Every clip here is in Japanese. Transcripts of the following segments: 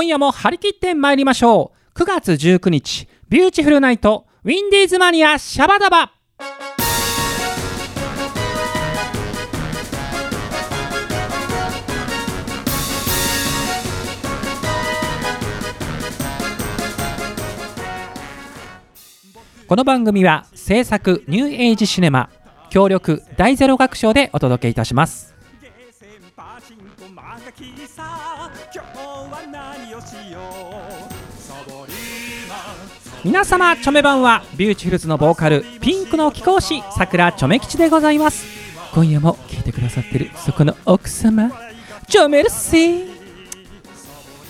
今夜も張り切って参りましょう。9月19日ビューティフルナイトウィンディーズマニアシャバダバ。この番組は制作ニューエイジシネマ協力大ゼロ学賞でお届けいたします。皆様チョメ版はビューティフルズのボーカルピンクの貴公子さくらチョメ吉でございます。今夜も聞いてくださってるそこの奥様チョメルシー。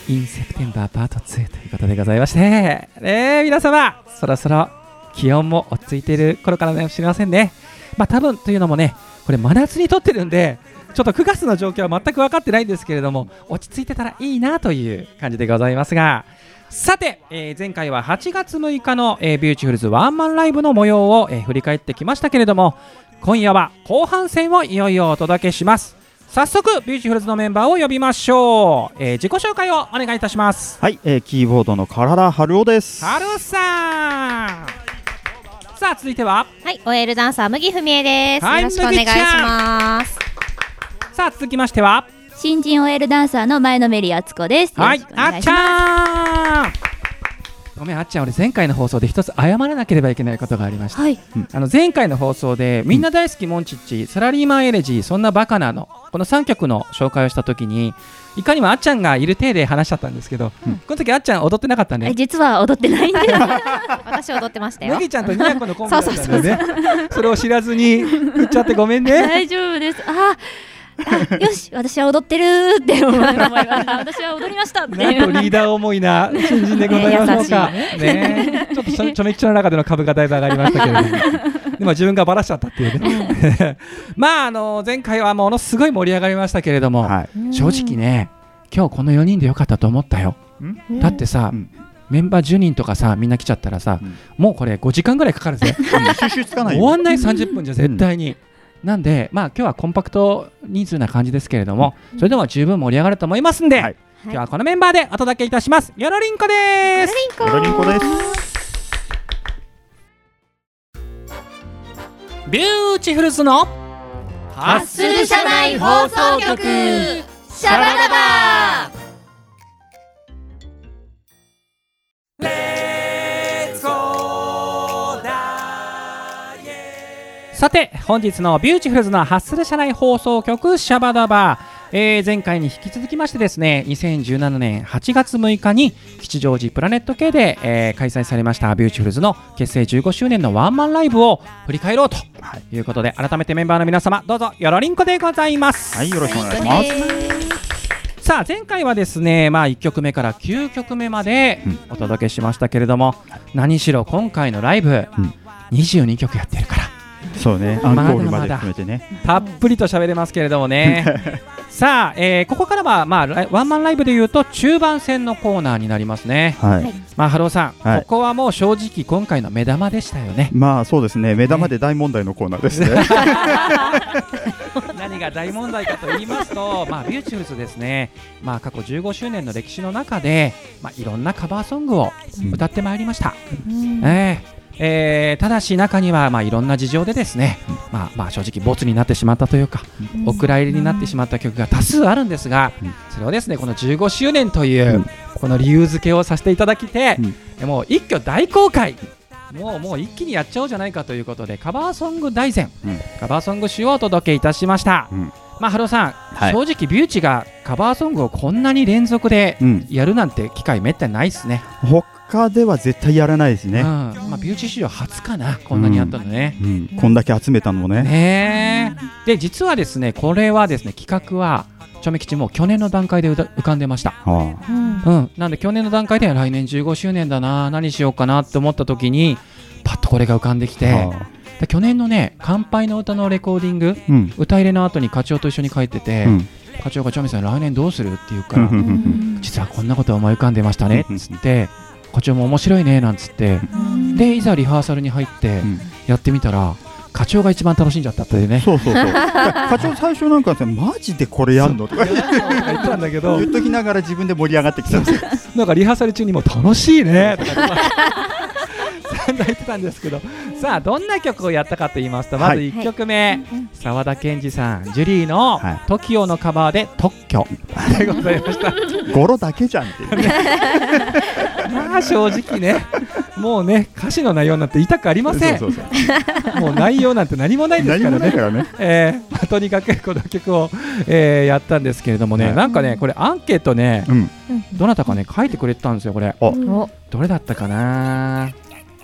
in September パート2ということでございまして。ねえ皆様そろそろ気温も落ち着いている頃からかもしれませんね。まあ多分というのもねこれ真夏に撮ってるんでちょっと9月の状況は全く分かってないんですけれども落ち着いてたらいいなという感じでございますがさて、えー前回は8月6日の、えービューティフルズワンマンライブの模様を、えー振り返ってきましたけれども今夜は後半戦をいよいよお届けします。早速ビューティフルズのメンバーを呼びましょう、えー自己紹介をお願いいたします。はい、えー、キーボードの唐田春夫です。はるさん。さあ続いては？はい、OL ダンサー麦文江です。はいよろしくお願いします。さあ続きましては？新人 OL ダンサーの前のめりあつこです。よろしくお願いあっち。ゃんごめんあっちゃん俺前回の放送で一つ謝らなければいけないことがありましたはい。あの前回の放送でみんな大好きモンチッチ、サラリーマンエレジーそんなバカなのこの3曲の紹介をした時にいかにもあっちゃんがいる体で話しちゃったんですけど、うんこの時あっちゃん踊ってなかったえね実は踊ってないんです。私踊ってましたよ。麦ちゃんとニヤコのコンビだったんだよねそれを知らずに振っちゃってごめんね 大丈夫です。ああ、よし、私は踊ってるって思いました。私は踊りましたってなんとリーダー思いな新人でございましょうか。ねねちょっとちょちょめきちの中での株がだいぶ上がりましたけれども、でも自分がばらしちゃったっていうね。まああの前回はものすごい盛り上がりましたけれども、はい。正直ね、今日この4人でよかったと思ったよ。だってさ、うんメンバー10人とかさみんな来ちゃったらさ、うんもうこれ5時間ぐらいかかるぜ。収拾つかないよ。終わんない30分じゃ絶対に。なんで、まあ今日はコンパクト人数な感じですけれども、それでも十分盛り上がると思いますんで、はい今日はこのメンバーでお届けいたします。よろりんこです。コよろりんこです。ビューティフルズのハッスル社内放送局シャバダバさて本日のビューティフルズのハッスル社内放送局シャバダバ。えー前回に引き続きましてですね2017年8月6日に吉祥寺プラネット K で、えー開催されましたビューティフルズの結成15周年のワンマンライブを振り返ろうとはい。いうことで改めてメンバーの皆様どうぞよろりんこでございます、はい、よろしくお願いします。さあ前回はですねまあ1曲目から9曲目までうん。お届けしましたけれども、何しろ今回のライブ、うん。22曲やってるからそうね、アンコールまで含めてね。たっぷりと喋れますけれどもね。さあ、えーここからは、まあ、ワンマンライブでいうと中盤戦のコーナーになりますね。はい。まあハローさん、はい。ここはもう正直今回の目玉でしたよね。まあそうですね、目玉で大問題のコーナーですね。何が大問題かと言いますと、まあ、ビューティフルズですね、まあ、過去15周年の歴史の中で、まあ、いろんなカバーソングを歌ってまいりました、えええーただし中には、まあ、いろんな事情でですね、まあまあ、正直ボツになってしまったというか、お蔵入りになってしまった曲が多数あるんですが、うん。それをですねこの15周年という、うん。この理由付けをさせていただきて、うん。もう一挙大公開。もうもう一気にやっちゃおうじゃないかということでカバーソング大全、うん。カバーソング集をお届けいたしました、うん。まあハローさん、はい。正直ビューチがカバーソングをこんなに連続でうん。やるなんて機会めったにないですね、他では絶対やらないですうんね。まあ、ビューチ史上初かなこんなにやったのね、うん。こんだけ集めたのもね。ねえで実はですねこれはですね企画はちょめ吉も去年の段階で浮かんでましたはうん、なんで去年の段階では来年15周年だな何しようかなって思った時にパッとこれが浮かんできあ。てはあで去年のね「乾杯の歌」のレコーディングうん。歌入れの後に課長と一緒に帰ってて、うん。課長が「チョメさん来年どうする?」って言うから実はこんなこと思い浮かんでましたねっつって課長も面白いねなんつって。でいざリハーサルに入ってうん。やってみたら課長が一番楽しんじゃったってね。そうそうそう。課長最初なんかねマジでこれやんの？とか言ってたんだけど言っときながら自分で盛り上がってきたんですよ。なんかリハーサル中にも楽しいねとか 言ってたんですけどさあどんな曲をやったかと言いますとまずはい。1曲目澤田研二さんジュリーのはい「TOKIO」のカバーで「特許」でございましたゴロだけじゃんっていう。ね まあ正直ねもうね歌詞の内容なんて言いたくありません。そうそうそうもう内容なんて何もないです何からね。からね。えーまあとにかく この曲を、えーやったんですけれどもね、はい。なんかねこれアンケートねうん。どなたかね書いてくれてたんですよこれ。おどれだったかな？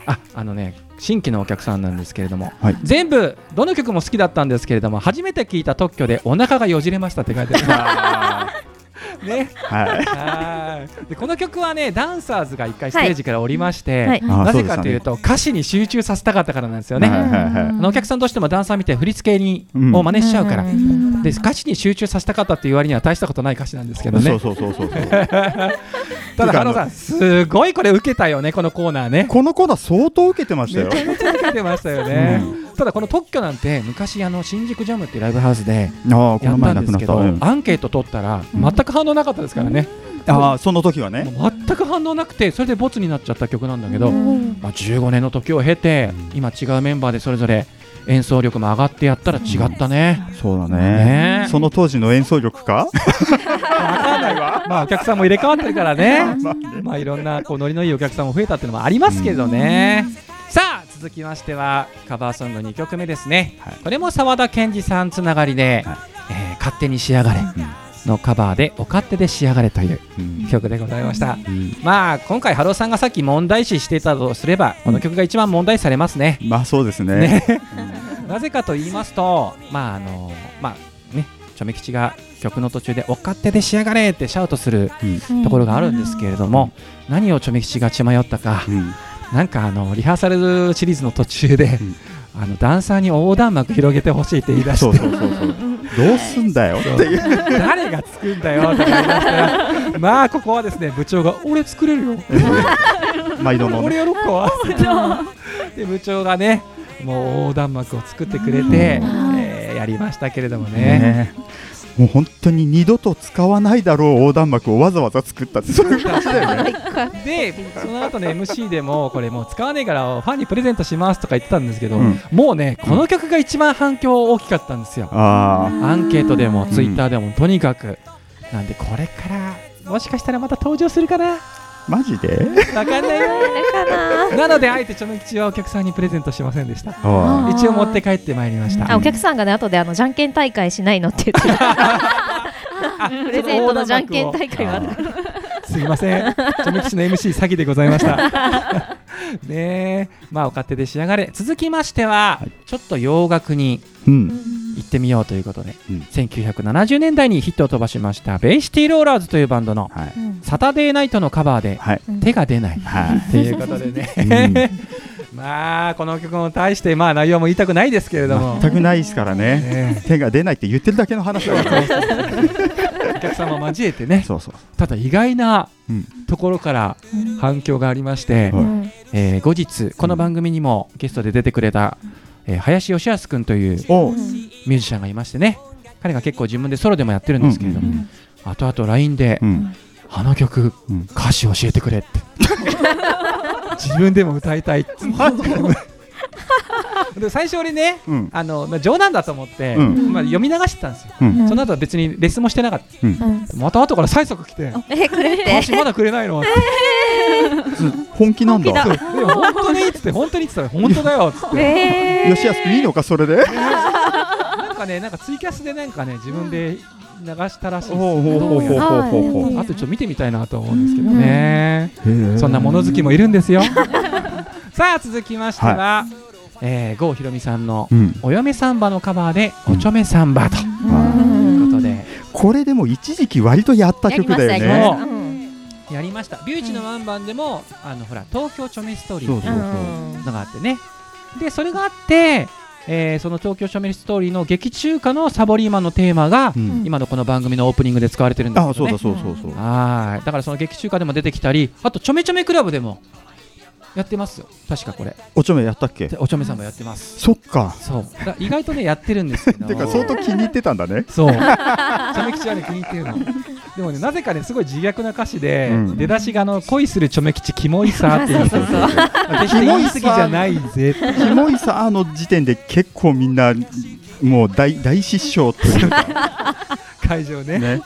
ああのね新規のお客さんなんですけれども、はい。全部どの曲も好きだったんですけれども初めて聞いた特許でお腹がよじれましたって書いてある ね。はい。はい。でこの曲はねダンサーズが一回ステージから降りまして、はい。あなぜかというと歌詞に集中させたかったからなんですよね、はいはいはい。あのお客さんとしてもダンサー見て振り付けに、うんを真似しちゃうから、うん。で歌詞に集中させたかったっていう割には大したことない歌詞なんですけどね。そうそうそうそうそう。ただハロさんすごいこれ受けたよねこのコーナーね。このコーナー相当受けてましたよ。めちゃめちゃ受けてましたよね、うんただこの特許なんて昔あの新宿ジャムってライブハウスでやったんですけど、うん。アンケート取ったら全く反応なかったですからね、ああその時はね。全く反応なくてそれでボツになっちゃった曲なんだけど、うん。まあ、15年の時を経て今違うメンバーでそれぞれ演奏力も上がってやったら違ったね、そうだね。ね。その当時の演奏力か？分かんないわ。まあお客さんも入れ替わってるからね。まあいろんなこうノリのいいお客さんも増えたっていうのもありますけどね、さあ続きましてはカバーソング2曲目ですね、はい。これも沢田研二さんつながりで、はい。えー勝手にしやがれのカバーでお勝手で仕上がれといううん曲でございました、うん。まあ今回ハローさんがさっき問題視していたとすればこの曲が一番問題視されますね、まあそうですね。ね。なぜかと言いますとまああのまあねチョメ吉が曲の途中で「お勝手で仕上がれ!」ってシャウトするうん。ところがあるんですけれども、何をチョメ吉が血迷ったか、うんなんかあのリハーサルシリーズの途中で、うん。あのダンサーに横断幕広げてほしいって言い出して。そうそうそうそう。どうすんだよっていう。誰が作るんだよとか言い出したらまあここはですね部長が俺作れるよ。毎度のね。俺やろっか。で部長がねもう横断幕を作ってくれて、えーやりましたけれどもね。ね。もう本当に二度と使わないだろう横断幕をわざわざ作ったってそういう感じだよね。でその後ね MC でもこれもう使わねえからファンにプレゼントしますとか言ってたんですけど、うん。もうねこの曲が一番反響大きかったんですよ、あアンケートでもん。ツイッターでもとにかく、なんでこれからもしかしたらまた登場するかな？あマジで？わかんないよかななのであえてチョメ吉はお客さんにプレゼントしませんでした。あ一応持って帰ってまいりました。あお客さんがね後であのじゃんけん大会しないのって言ってあ プレゼントのじゃんけん大会は。すいません。チョメ吉の MC 詐欺でございました。ねえ。まあお勝手で仕上がれ。続きましては、はい。ちょっと洋楽に。うん行ってみようということで、うん。1970年代にヒットを飛ばしましたベイシティローラーズというバンドのはい「サタデーナイト」のカバーではい「手が出ない」はい。ということでね、まあこの曲も対してまあ内容も言いたくないですけれども、全くないですからね。ね。手が出ないって言ってるだけの話だお客様も交えてね。そうそうただ意外なうん。ところから反響がありまして、はい。えー後日この番組にもゲストで出てくれた、えー林義康君というおミュージシャンがいましてね。彼が結構自分でソロでもやってるんですけれども、うん後々 LINE で、うん。あの曲、うん。歌詞教えてくれって。自分でも歌いたい。っ てで最初俺ねうん。あの、まあ、冗談だと思って、うん。まあ、読み流してたんですよ、うん。その後は別にレッスンもしてなかった。うん。また後から催促来てえまだくれないの？って 本気なんだ。本気そう。でも本当にっつって本当にっつったら本当だよっつってえ吉安君いいのかそれでなんかねなんかツイキャスでなんかね自分で流したらしいですあとちょっと見てみたいなと思うんですけどね、そんな物好きもいるんですよさあ続きましては、えー郷ひろみさんのお嫁サンバのカバーでおちょめサンバということでこれでも一時期割とやった曲だよやりねましたうんやりました。ビューチのワンバンでもあのほら東京ちょめストーリーっていううんのがあってね。でそれがあって、えーその東京ちょめストーリーの劇中歌のサボリーマンのテーマが、うん。今のこの番組のオープニングで使われてるんですけど、ね、あそうだそうそうそう。はい。だからその劇中歌でも出てきたりあとちょめちょめクラブでもやってますよ。確かこれ。おちょめやったっけ？でおちょめさんもやってます。そっか。そう。意外とねやってるんですけど。てか相当気に入ってたんだね。そう。ちょめ吉はね気に入ってるの。でもねなぜかねすごい自虐な歌詞で、うん。出だしがあの恋するちょめ吉キモいさって言うんですよ。決して言い過ぎじゃないぜ。キモいさあの時点で結構みんなもう大大失笑っていうか会場ねね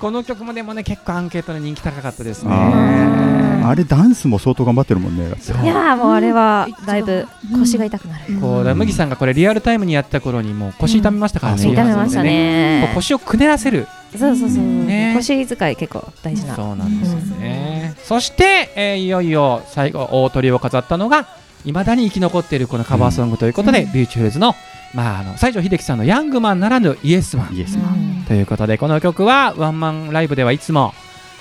この曲もでもね結構アンケートの人気高かったですね。ああれダンスも相当頑張ってるもんねいやーもうあれはだいぶ腰が痛くなる。こうだから麦さんがこれリアルタイムにやった頃にもう腰痛めましたからね。うん痛めましたこねう。腰をくねらせる。そうそうそう。ね腰使い結構大事な。そうなんですよね。そして、えーいよいよ最後大トリを飾ったのがいまだに生き残っているこのカバーソングということで、ビューチフルズのまああの西城秀樹さんのヤングマンならぬイエスマンイエスうん。ということでこの曲はワンマンライブではいつも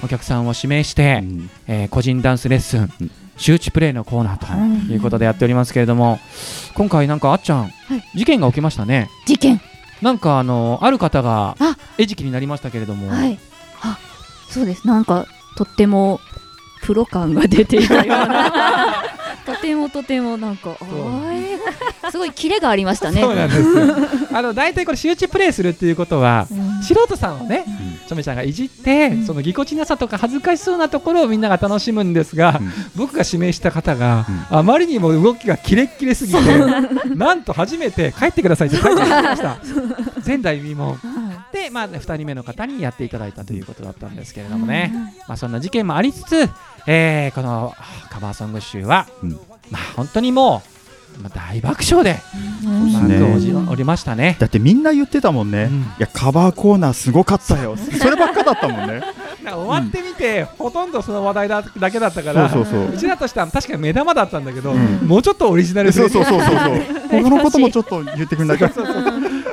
お客さんを指名して、うん。えー個人ダンスレッスン、うん。羞恥プレイのコーナーうんということでやっておりますけれども、今回なんかあっちゃん、事件が起きましたね。事件。なんかあのある方があ。餌食になりましたけれども、はい。あ、そうです。なんかとってもプロ感が出ていたような。とてもとてもなんか、すごいキレがありましたね。そうなんですよ。あの大体これ周知プレイするっていうことはうん。素人さんをね、ちょめちゃんがいじって、うん。そのぎこちなさとか恥ずかしそうなところをみんなが楽しむんですが、うん。僕が指名した方が、あまりにも動きがキレッキレすぎて、なんと初めて帰ってくださいって書いてありました。前代未聞。で、まあ、2人目の方にやっていただいたということだったんですけれどもね、まあ、そんな事件もありつつ、えーこのあカバーソング集は、うんまあ、本当にもう、まあ、大爆笑で幕をおりましたね。だってみんな言ってたもんね、うん。いやカバーコーナーすごかったよ。そればっかだったもんね。終わってみて、ほとんどその話題だだけだったからそうそうそうう。ちらとしては確かに目玉だったんだけど、うん。もうちょっとオリジナルで。そうそうそうそうそう。他のこともちょっと言ってくれないか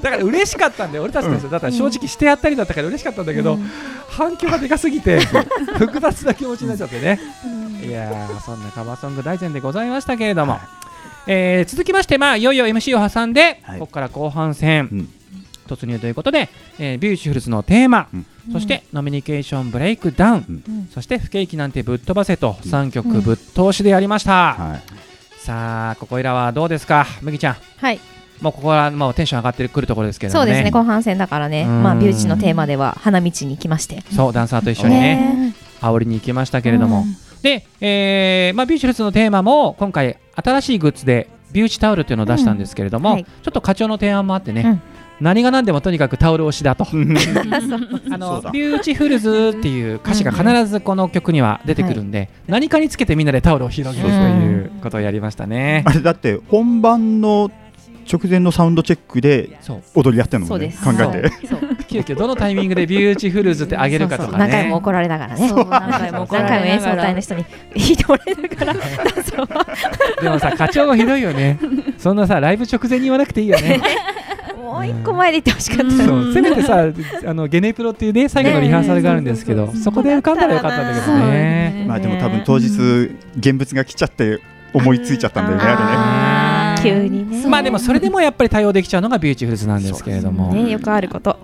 だから嬉しかったんで俺たちとしてはだったら正直してやったりだったから嬉しかったんだけど、反響がでかすぎて 複雑な気持ちになっちゃってね、いやーそんなカバーソング大全でございましたけれども、えー続きまして、まあ、いよいよ MC を挟んで、はい。ここから後半戦、うん。突入ということで、えービューティフルズのテーマ、うん。そしてノミニケーションブレイクダウン、うん。そして不景気なんてぶっ飛ばせと3曲ぶっ通しでやりました、はい。さあここいらはどうですか麦ちゃん。はい。もうここはもうテンション上がってくるところですけどね。そうですね。後半戦だからね。うん。まあビューチのテーマでは花道に来まして。そうダンサーと一緒にね煽りに行きましたけれども、で、えーまあ、ビューチフルズのテーマも今回新しいグッズでビューチタオルというのを出したんですけれども、うん。はい。ちょっと課長の提案もあってね、うん。何が何でもとにかくタオル推しだと。あそのビューチフルズっていう歌詞が必ずこの曲には出てくるんで、何かにつけてみんなでタオルを広げるということをやりましたね。あれだって本番の直前のサウンドチェックで踊りやってるのもんね。考えて。急遽どのタイミングでビューティフルズってあげるかとかね。何回も怒られながらね。何回も演奏隊の人に怒られながらダンスをでもさ課長もひどいよね。そんなさライブ直前に言わなくていいよね。もう一個前で言ってほしかった。そう。せめてさあのゲネプロっていうね最後のリハーサルがあるんですけど、そこで浮かんだらよかったんだけどね。ね。まあでも多分当日現物が来ちゃって思いついちゃったんだよねああー急にね。まあでもそれでもやっぱり対応できちゃうのがビューティフルズなんですけれども、ね。よくあること。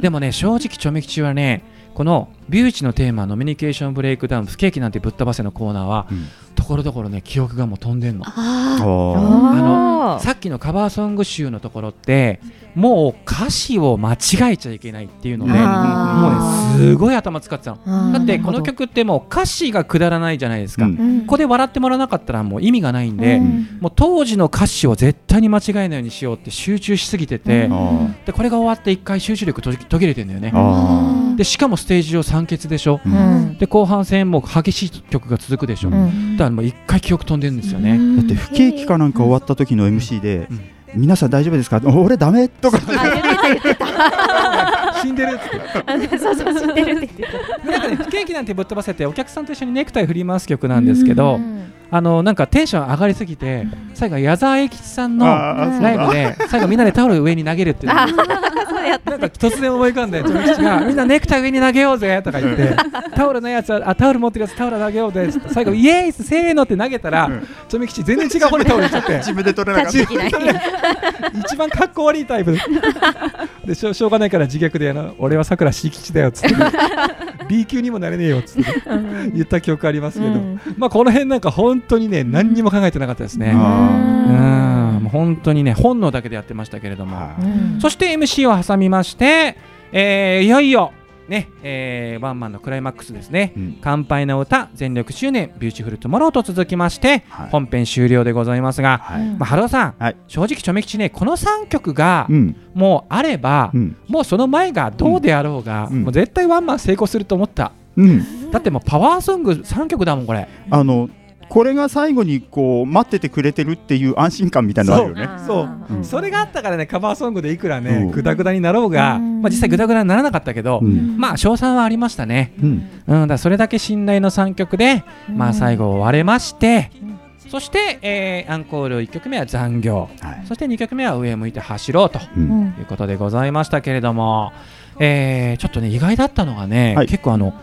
でもね正直ちょめ吉はねこのビューチのテーマノミニケーションブレイクダウン不景気なんてぶっ飛ばせのコーナーは、うん。ところどころね記憶がもう飛んでんの。あのあさっきのカバーソング集のところってもう歌詞を間違えちゃいけないっていうのでもうあねすごい頭使ってたの。ー。だってこの曲ってもう歌詞がくだらないじゃないですか、うん。こうん。こで笑ってもらわなかったらもう意味がないんで、うん。もう当時の歌詞を絶対に間違えないようにしようって集中しすぎてて、うん。あでこれが終わって一回集中力途切れてんだよね。あでしかもステージ上酸欠でしょ？ううん。んで後半戦も激しい曲が続くでしょ、うだうんからもう一回記憶飛んでるんですよね、だって不景気かなんか終わった時の MC でうん。皆さん大丈夫ですか？俺ダメとか。死んでるってそうそう知ってるって言ってた。なんかね不景気なんてぶっ飛ばせてお客さんと一緒にネクタイ振り回す曲なんですけど、うんあのなんかテンション上がりすぎて最後矢沢永吉さんのライブで最後みんなでタオル上に投げるっていう。なんか突然思い浮かんで、ちょめ吉がみんなネクタイ上に投げようぜとか言って、タオルのやつはあタオル持ってるやつタオル投げようぜって最後イエーイせーのって投げたら、うん。ちょめ吉全然違う方にタオルいっちゃって。自分で取れなかった。一番かっこ悪いタイプでしょしょうがないから自虐であの俺はさくら C 吉だよっつって。B 級にもなれねえよっつって。言った記憶ありますけど、まあこの辺なんか本当にね何にも考えてなかったですね。あうん。もう本当にね本能だけでやってましたけれども、はい。そして MC を挟みまして、えーいよいよね、えーワンマンのクライマックスですね。うん。乾杯の歌全力執念ビューティフルトゥモローと続きまして、はい。本編終了でございますが、はい。まあ、春尾さん、はい。正直チョメ吉ねこの3曲がうん。もうあれば、うん。もうその前がどうであろうが、うん。もう絶対ワンマン成功すると思った。うん。だってもうパワーソング3曲だもんこれ。あのこれが最後にこう待っててくれてるっていう安心感みたいなのあるよね。そう。う。ん。それがあったからねカバーソングでいくらねうん。グダグダになろうが、うん。まあ、実際グダグダにならなかったけど、うん。まあ賞賛はありましたね、うん。うん、だからそれだけ信頼の3曲で、まあ、最後終われまして、そして、えーアンコール1曲目は残業。はい。そして2曲目は上向いて走ろうとうん。いうことでございましたけれども、えーちょっとね意外だったのがね、はい。結構あの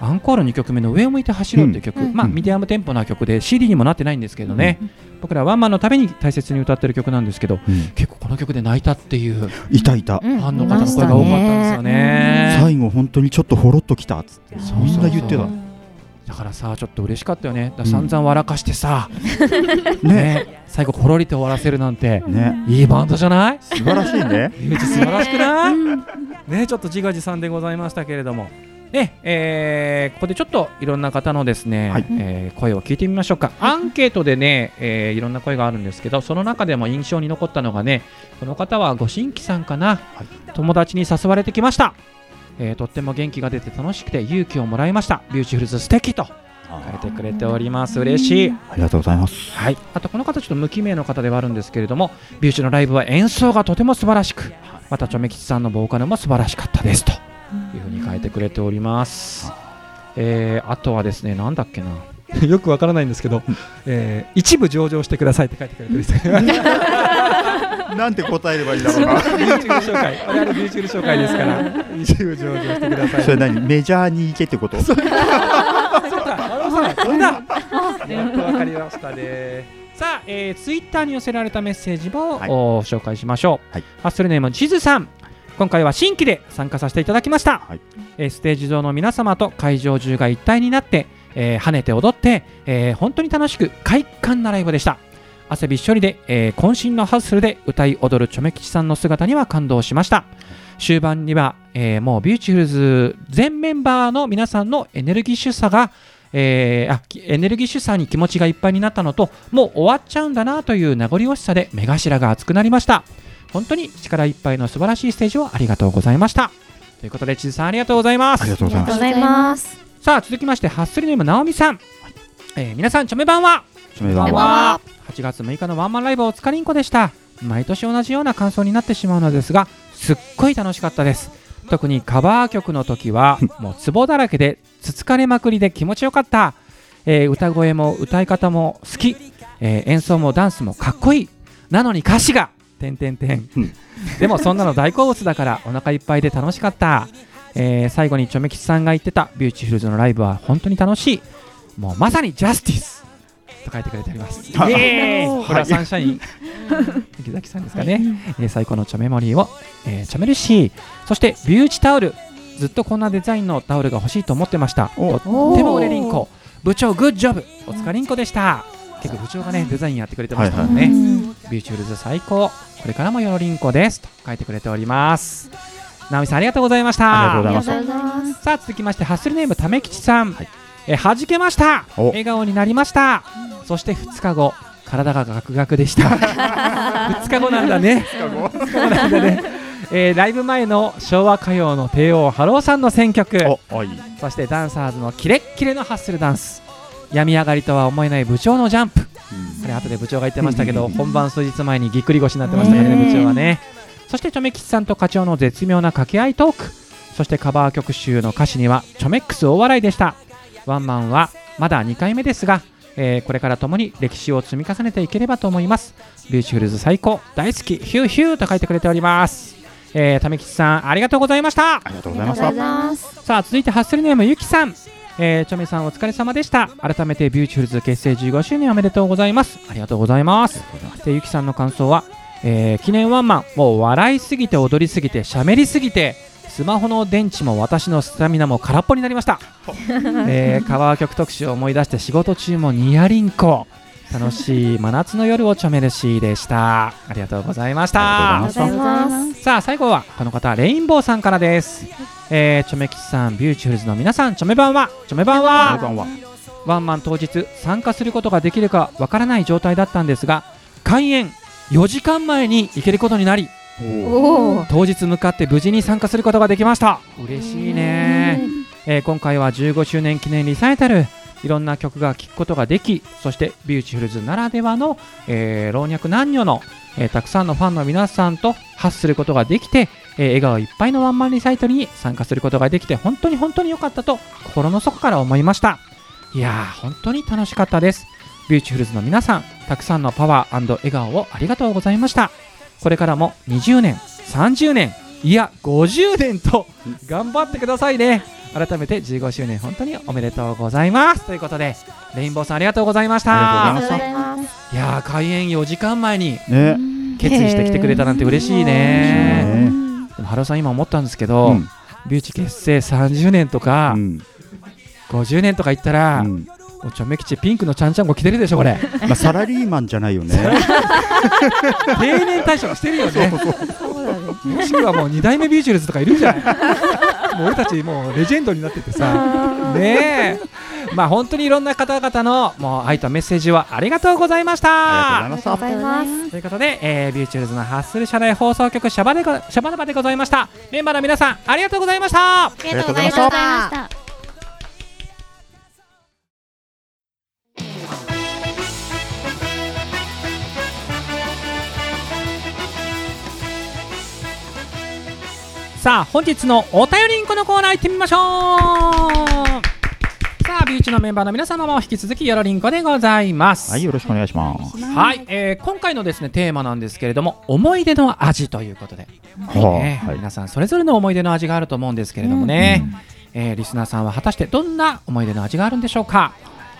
アンコール2曲目の「上を向いて走ろう」っていう曲、うん。まあ、うん。ミディアムテンポな曲で CD にもなってないんですけどね、僕らワンマンのために大切に歌ってる曲なんですけどうん。結構この曲で泣いたっていういたいた。ファンの方の声が多かったんですよね。最後本当にちょっとほろっときたっつってそんな言ってた。だからさちょっと嬉しかったよね。だ散々笑かしてさ、ね。ね。最後ほろりと終わらせるなんて。ね。いいバンドじゃない？素晴らしいね。素晴らしくない？ねちょっと自画自賛でございましたけれどもねえーここでちょっといろんな方のですね、はい。えー声を聞いてみましょうか。アンケートでね、えーいろんな声があるんですけどその中でも印象に残ったのがねこの方はご新規さんかな、友達に誘われてきました、えーとっても元気が出て楽しくて勇気をもらいました。ビューティフルズ素敵と書いてくれております。嬉しい。ありがとうございます。はい、あとこの方ちょっと無記名の方ではあるんですけれどもビューチのライブは演奏がとても素晴らしくまたチョメ吉さんのボーカルも素晴らしかったですというふうに書いてくれております、えーあとはですねなんだっけな。よくわからないんですけど、えー一部上場してくださいって書いてくれてるんですよなんて答えればいいだろうな。ビューチュール紹介。我々ビューチュール紹介ですから。一部上場してください。それ何？メジャーに行けってこと？そう。だ、そんな。やっとわかりましたね。さあ、えー、ツイッターに寄せられたメッセージも、はい。ご紹介しましょう。はい。ハッスルネーム、地図さん。今回は新規で参加させていただきました、はい。えーステージ上の皆様と会場中が一体になって、えー跳ねて踊って、えー本当に楽しく快感なライブでした。汗びっしょりで、えー渾身のハッスルで歌い踊るチョメ吉さんの姿には感動しました。終盤には、えーもうビューティフルズ全メンバーの皆さんのエネルギッシュさが、えーあきエネルギッシュさに気持ちがいっぱいになったのともう終わっちゃうんだなという名残惜しさで目頭が熱くなりました本当に力いっぱいの素晴らしいステージをありがとうございました。ということで地図さんありがとうございます。ありがとうございます。さあ続きましてハッスルネームなおみさん、えー皆さんチョメ版は？チョメ版は。は。8月6日のワンマンライブお疲れんこでした。毎年同じような感想になってしまうのですがすっごい楽しかったです。特にカバー曲の時は もうツボだらけでつつかれまくりで気持ちよかった、えー歌声も歌い方も好き、えー演奏もダンスもかっこいい。なのに歌詞がてんてんてんうん。でもそんなの大好物だからお腹いっぱいで楽しかった、えー最後にチョメ吉さんが言ってたビューティフルズのライブは本当に楽しい。もうまさにジャスティス。と書いてくれております。イはいエーイ。これはサンシャイン。池崎さんですかね、えー最高のチョメモリーを、えーチョメルシーそしてビューチタオルずっとこんなデザインのタオルが欲しいと思ってました。お。とっても売れりんこ部長グッジョブお疲れんこでした結構部長がねデザインやってくれてましたもんね、はいビューチフルズ最高。これからもよろりんこですと書いてくれております。直美さんありがとうございました。ありがとうございます。さあ続きましてハッスルネームためきちさん、はい。えー、弾けました。お。笑顔になりました。そして2日後体がガクガクでした。2日後なんだね。2日後なんだね、えーライブ前の昭和歌謡の帝王ハローさんの選曲。おおい。そしてダンサーズのキレッキレのハッスルダンス病み上がりとは思えない部長のジャンプ。これ後で部長が言ってましたけど 本番数日前にぎっくり腰になってましたからねねえ部長はね。そしてチョメ吉さんと課長の絶妙な掛け合いトーク。そしてカバー曲集の歌詞にはチョメックス大笑いでした。ワンマンはまだ2回目ですが、えーこれからともに歴史を積み重ねていければと思います。ビューティフルズ最高大好きヒューヒューと書いてくれております。えー、ためきちさんありがとうございました。ありがとうございました。ます。さあ続いてハッスルネームゆきさん、えー、チョメさんお疲れ様でした。改めてビューティフルズ結成15周年おめでとうございます。ありがとうございます。でゆきさんの感想は、えー記念ワンマンもう笑いすぎて踊りすぎてしゃべりすぎてスマホの電池も私のスタミナも空っぽになりました、えー、カバー曲特集を思い出して仕事中もニヤリンコ。楽しい真夏の夜をチョメルシーでした。ありがとうございました。ありがとうございます。さあ最後はこの方レインボーさんからです、えー、チョメ吉さんビューチフルズの皆さんチョメ版はチョメ版はこんばんは。ワンマン当日参加することができるかわからない状態だったんですが開演4時間前に行けることになり当日向かって無事に参加することができました。嬉しいね、えー今回は15周年記念リサイタルいろんな曲が聴くことができそしてビューチフルズならではの、えー老若男女の、えたくさんのファンの皆さんと発することができて、え笑顔いっぱいのワンマンリサイタルに参加することができて本当に本当に良かったと心の底から思いました。いやー本当に楽しかったです。ビューチフルズの皆さんたくさんのパワー笑顔をありがとうございました。これからも20年30年いや50年と頑張ってくださいね。改めて15周年本当におめでとうございます。ということでレインボーさんありがとうございました。ありがとうございいやー開演4時間前にね。決意してきてくれたなんて嬉しいね。ねでもハローさん今思ったんですけど、うん。ビューチ結成30年とか、うん。50年とか言ったら、うん。もうちょめ吉ピンクのちゃんちゃんこ着てるでしょこれ。まあサラリーマンじゃないよね。定年退職してるよね。もしくはもう2代目ビューチフルズとかいるんじゃない？もう俺たちもうレジェンドになっててさ。ねえ。まあ本当にいろんな方々のもう愛とメッセージをありがとうございました。ありがとうございまということで、えービューチフルズのハッスル社内放送局シャバでごシャバダバでございました。メンバーの皆さんありがとうございました。ありがとうございましたさあ本日のお便りんこのコーナー行ってみましょう。さあビューチのメンバーの皆様も引き続きよろりんこでございます。はいよろしくお願いします。はい、えー今回のですねテーマなんですけれども思い出の味ということで、はねあはい。皆さんそれぞれの思い出の味があると思うんですけれどもね、えーリスナーさんは果たしてどんな思い出の味があるんでしょうか。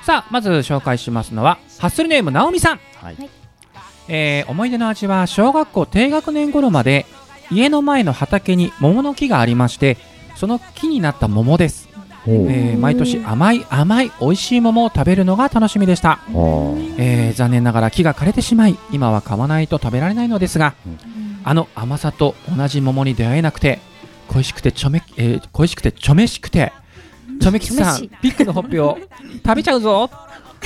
さあまず紹介しますのはハッスルネームなおみさん、はい。えー思い出の味は小学校低学年頃まで家の前の畑に桃の木がありましてその木になった桃です、えー毎年甘い甘い美味しい桃を食べるのが楽しみでした。はえー残念ながら木が枯れてしまい今は買わないと食べられないのですが、うん。あの甘さと同じ桃に出会えなくて恋しくてちょめ、えー恋しくてちょめしくてちょめきちさんピックのほっぺを食べちゃうぞ。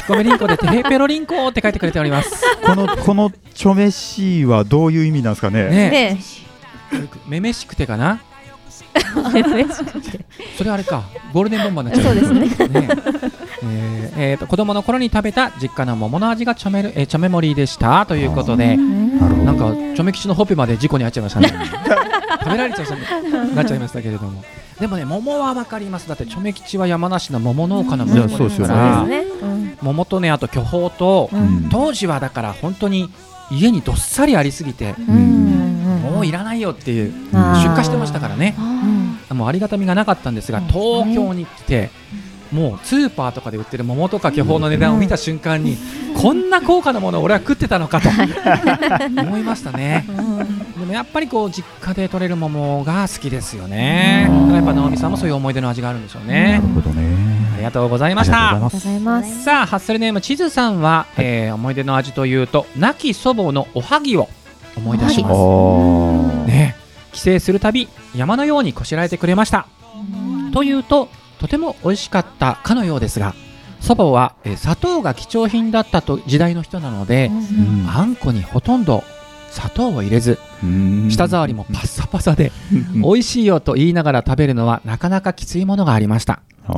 ごめりんこでてへペロリンコって書いてくれております。あこのこのちょめしはどういう意味なんですかね？ねねめめしくてかな？え嬉しくてそれあれかゴールデンボンバーになっちゃう。そうですね。ね。えーえーと子供の頃に食べた実家の桃の味がちょめる、えーちょめ盛りでした。ということでなるほど。なんかちょめ吉のほっぺまで事故に遭っちゃいましたね。食べられちゃいそうになっちゃいましたけれども。でもね桃はわかります。だってちょめ吉は山梨の桃農家のですよね。から。ね。桃とねあと巨峰と、うん。当時はだから本当に家にどっさりありすぎて、もういらないよっていう出荷してましたからね。もうありがたみがなかったんですが東京に来てもうスーパーとかで売ってる桃とか巨峰の値段を見た瞬間にこんな高価なものを俺は食ってたのかと 思いましたね。でもやっぱりこう実家で採れる桃が好きですよね。だからやっぱ直美さんもそういう思い出の味があるんでしょうなねるほどねがとうございましありがとうたございます。ますさあハッスルネーム地図さんは、えー思い出の味というと亡き祖母のおはぎを思い出しあます、ー。ね。帰省するたび山のようにこしらえてくれました。というととても美味しかったかのようですが祖母は、えー砂糖が貴重品だったと時代の人なので、うん。あんこにほとんど砂糖を入れずうん。舌触りもパッサパサでうん。美味しいよと言いながら食べるのはなかなかきついものがありました、え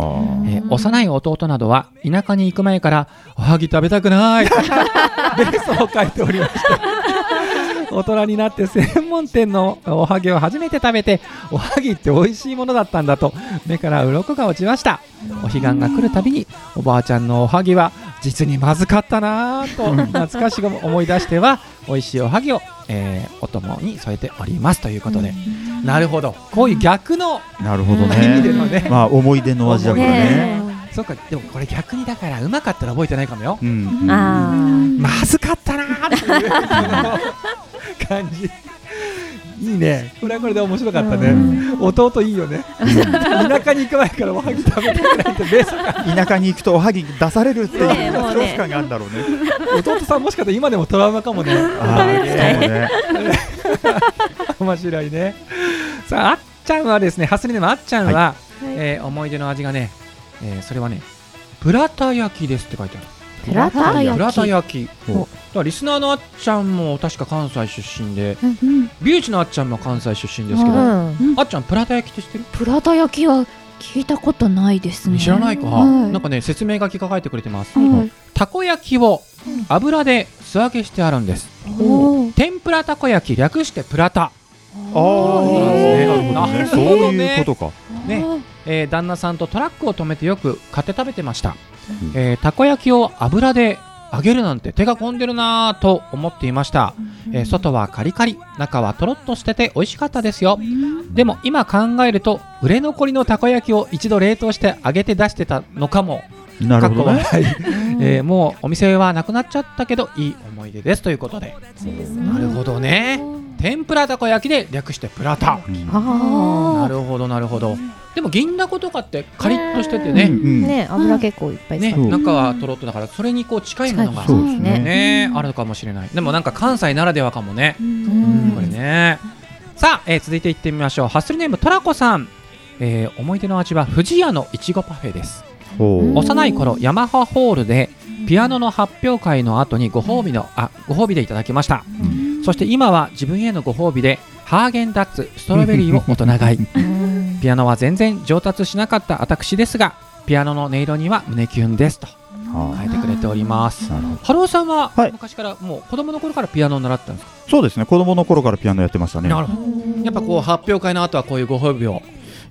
ー幼い弟などは田舎に行く前からおはぎ食べたくないベースを書いておりました大人になって専門店のおはぎを初めて食べておはぎって美味しいものだったんだと目から鱗が落ちました。お彼岸が来るたびにおばあちゃんのおはぎは実にまずかったなぁと懐かしく思い出しては美味しいおはぎを、えーお供に添えております。ということで、なるほど。こういう逆のなるほど意味でねのね。まあ思い出の味だからね。そうか。でもこれ逆にだからうまかったら覚えてないかもよ。うん。うんまずかったなーっていう 感じいいね。これはこれで面白かったね、うん。弟いいよね。田舎に行く前からおはぎ食べたくないってベ 田舎に行くとおはぎ出されるっていう恐怖感があるんだろうね。弟さんもしかしたら今でもトラウマかもね。あーそうね面白いね。さああっちゃんはですねハスリネームあっちゃんは、はい。えー思い出の味がね、えーそれはねプラタ焼きですって書いてある。プラタ焼き？らリスナーのあっちゃんも確か関西出身でうんうん。ビューチのあっちゃんも関西出身ですけど、うん。あっちゃんプラタ焼きって知ってる？プラタ焼きは聞いたことないですね。知らないか、はい。なんかね説明書きが書いてくれてます。はい。たこ焼きを油で素揚げしてあるんです。天ぷらたこ焼き略してプラタ。ああへーなるほどね。なるそうほどねいうことかね。えー旦那さんとトラックを止めてよく買って食べてました、うん。えーたこ焼きを油で揚げるなんて手が込んでるなぁと思っていました、えー外はカリカリ中はとろっとしてて美味しかったですよ。でも今考えると売れ残りのたこ焼きを一度冷凍して揚げて出してたのかも。なるほどね。えーもうお店はなくなっちゃったけどいい思い出です。ということで。なるほどね天ぷらたこ焼きで略してプラタうんあなるほどなるほど。でも銀だことかってカリッとしててうね、ね油結構いっぱい使ね。中はとろっとだからそれにこう近いものがね。あるかもしれない。でもなんか関西ならではかもね、ん。これね。さあ、えー続いていってみましょう。ハッスルネームトラコさん、えー思い出の味は富士屋のいちごパフェです。幼い頃ヤマハホールでピアノの発表会の後にご褒美のあご褒美でいただきました。うんそして今は自分へのご褒美でハーゲンダッツストロベリーを大人買い。うん。ピアノは全然上達しなかった私ですがピアノの音色には胸キュンですとあ。書いてくれております。なるほど。ハローさんははい。昔からもう子供の頃からピアノを習ったんですか、そうですね。子供の頃からピアノやってましたね。なるほど。やっぱこう発表会の後はこういうご褒美を。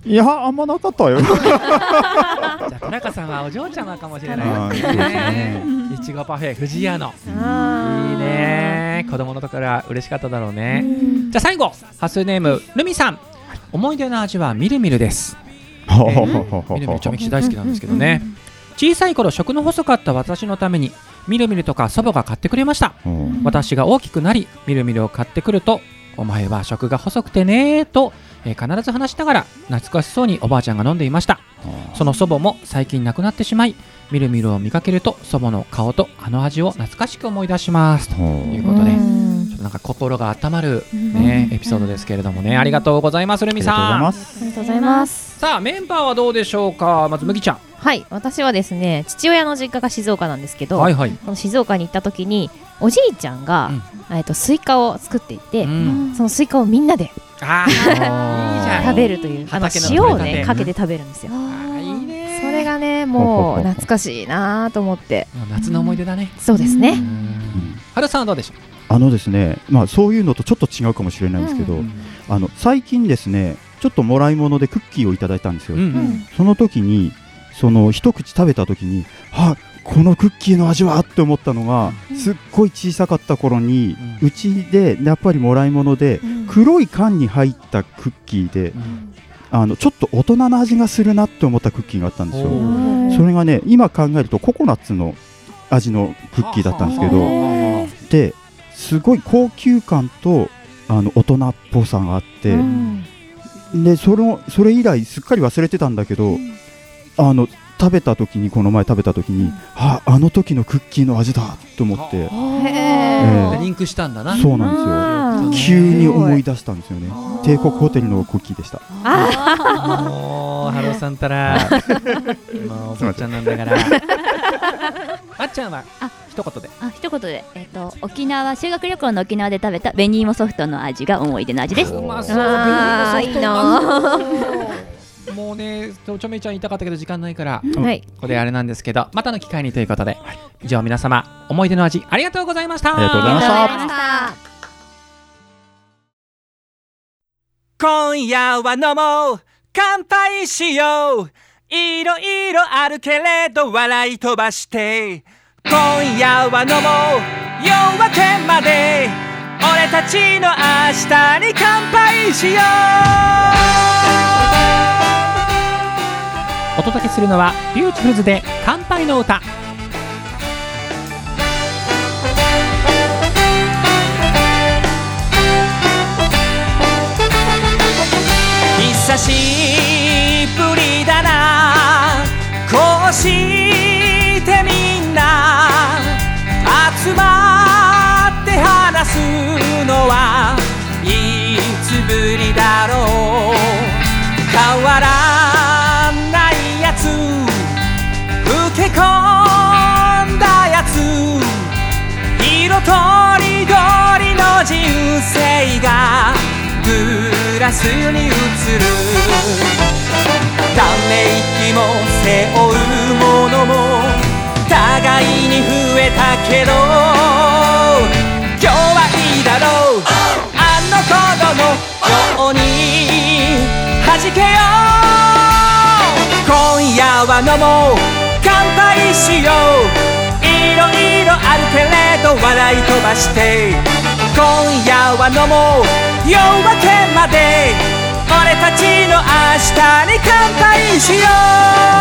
いやあんまなかったよ。じゃあ田中さんはお嬢ちゃまかもしれない。ですそうですね。ね いちごパフェ富士屋の。いいね子供の時から嬉しかっただろうね。うん。じゃあ最後ハスネームルミさん。思い出の味はみるみるです。えほう。ほうほうみるみるちょめきち大好きなんですけどね。小さい頃食の細かった私のためにみるみるとか祖母が買ってくれました。ほう私が大きくなりみるみるを買ってくるとお前は食が細くてねーと、えー必ず話しながら懐かしそうにおばあちゃんが飲んでいましたその祖母も最近亡くなってしまいみるみるを見かけると祖母の顔とあの味を懐かしく思い出します。とほいうことでうん。ちょっとなんか心が温まる、ね、エピソードですけれどもね。ありがとうございますルミありがとうございさん。ますありがとうございます。さあメンバーはどうでしょうか？まず麦ちゃん。はい。私はですね父親の実家が静岡なんですけど、はいはい、この静岡に行った時におじいちゃんが、えっとスイカを作っていて、うん、そのスイカをみんなで 食べるというあの塩をねかけて食べるんですよれがね もう懐かしいなと思って。夏の思い出だね、そうですね。ハローさんはどうでしょあのですねまあそういうのとちょっと違うかもしれないんですけど、う、あの最近ですねちょっともらい物でクッキーをいただいたんですよ、うんうん。その時にその一口食べた時にあこのクッキーの味はって思ったのが、すっごい小さかった頃にうん。うち、でやっぱりもらい物で黒い缶に入ったクッキーであのちょっと大人の味がするなって思ったクッキーがあったんですよ。おそれがね今考えるとココナッツの味のクッキーだったんですけどはですごい高級感とあの大人っぽさがあって、でそのそれ以来すっかり忘れてたんだけど、あの食べた時にこの前食べた時に、ああの時のクッキーの味だと思って、えでリンクしたんだな。そうなんあですよ。急に思い出出したんですよね。帝国ホテルのクッキーでした。もうハローさんたら もうおばあちゃんなんだから。あっちゃんは？あ。一言で。あ一言で、えっと沖縄修学旅行の沖縄で食べた紅芋ソフトの味が思い出の味です。うまそう。いいなもうねちょめちゃん言いたかったけど時間ないからはい。ここであれなんですけどまたの機会にということで以上皆様思い出の味ありがとうございましたありがとうございました。ありがとうございました。今夜は飲もう乾杯しよう。いろいろあるけれど笑い飛ばして今夜は飲もう夜明けまで。俺たちの明日に乾杯しようお届けするのはビューティフルズで乾杯の歌。久しぶりだな。こうしてみんな集まって話すのはいつぶりだろう。グラスに映るため息も背負うものも互いに増えたけど今日はいいだろう。あの頃のように弾けよう。今夜は飲もう。乾杯しよう。いろいろるけれど笑い飛ばして今夜は飲もう夜明けまで俺たちの明日に乾杯しよう。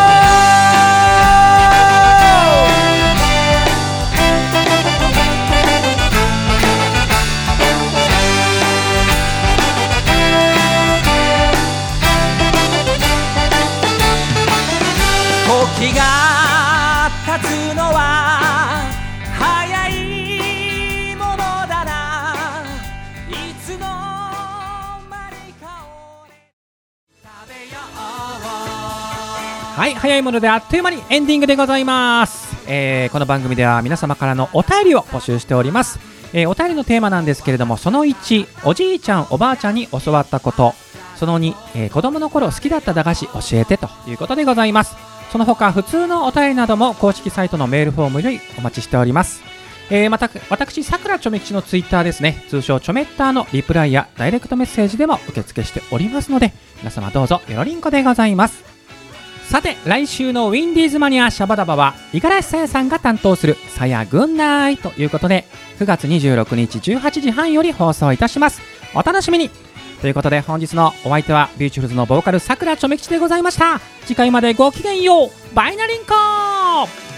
はい早いものであっという間にエンディングでございます、えーこの番組では皆様からのお便りを募集しております、えーお便りのテーマなんですけれどもその1おじいちゃんおばあちゃんに教わったこと。その2、えー子供の頃好きだった駄菓子教えてということでございます。その他普通のお便りなども公式サイトのメールフォームよりお待ちしております。えーまた私さくらちょめ吉のツイッターですね。通称ちょめッターのリプライやダイレクトメッセージでも受付しておりますので皆様どうぞよろりんこでございます。さて来週のウィンディーズマニアシャバダバは五十嵐さやさんが担当するさやぐんないということで9月26日18時半より放送いたします。お楽しみに。ということで本日のお相手はビューチフルズのボーカルさくらちょめきちでございました。次回までごきげんよう。バイナリンコ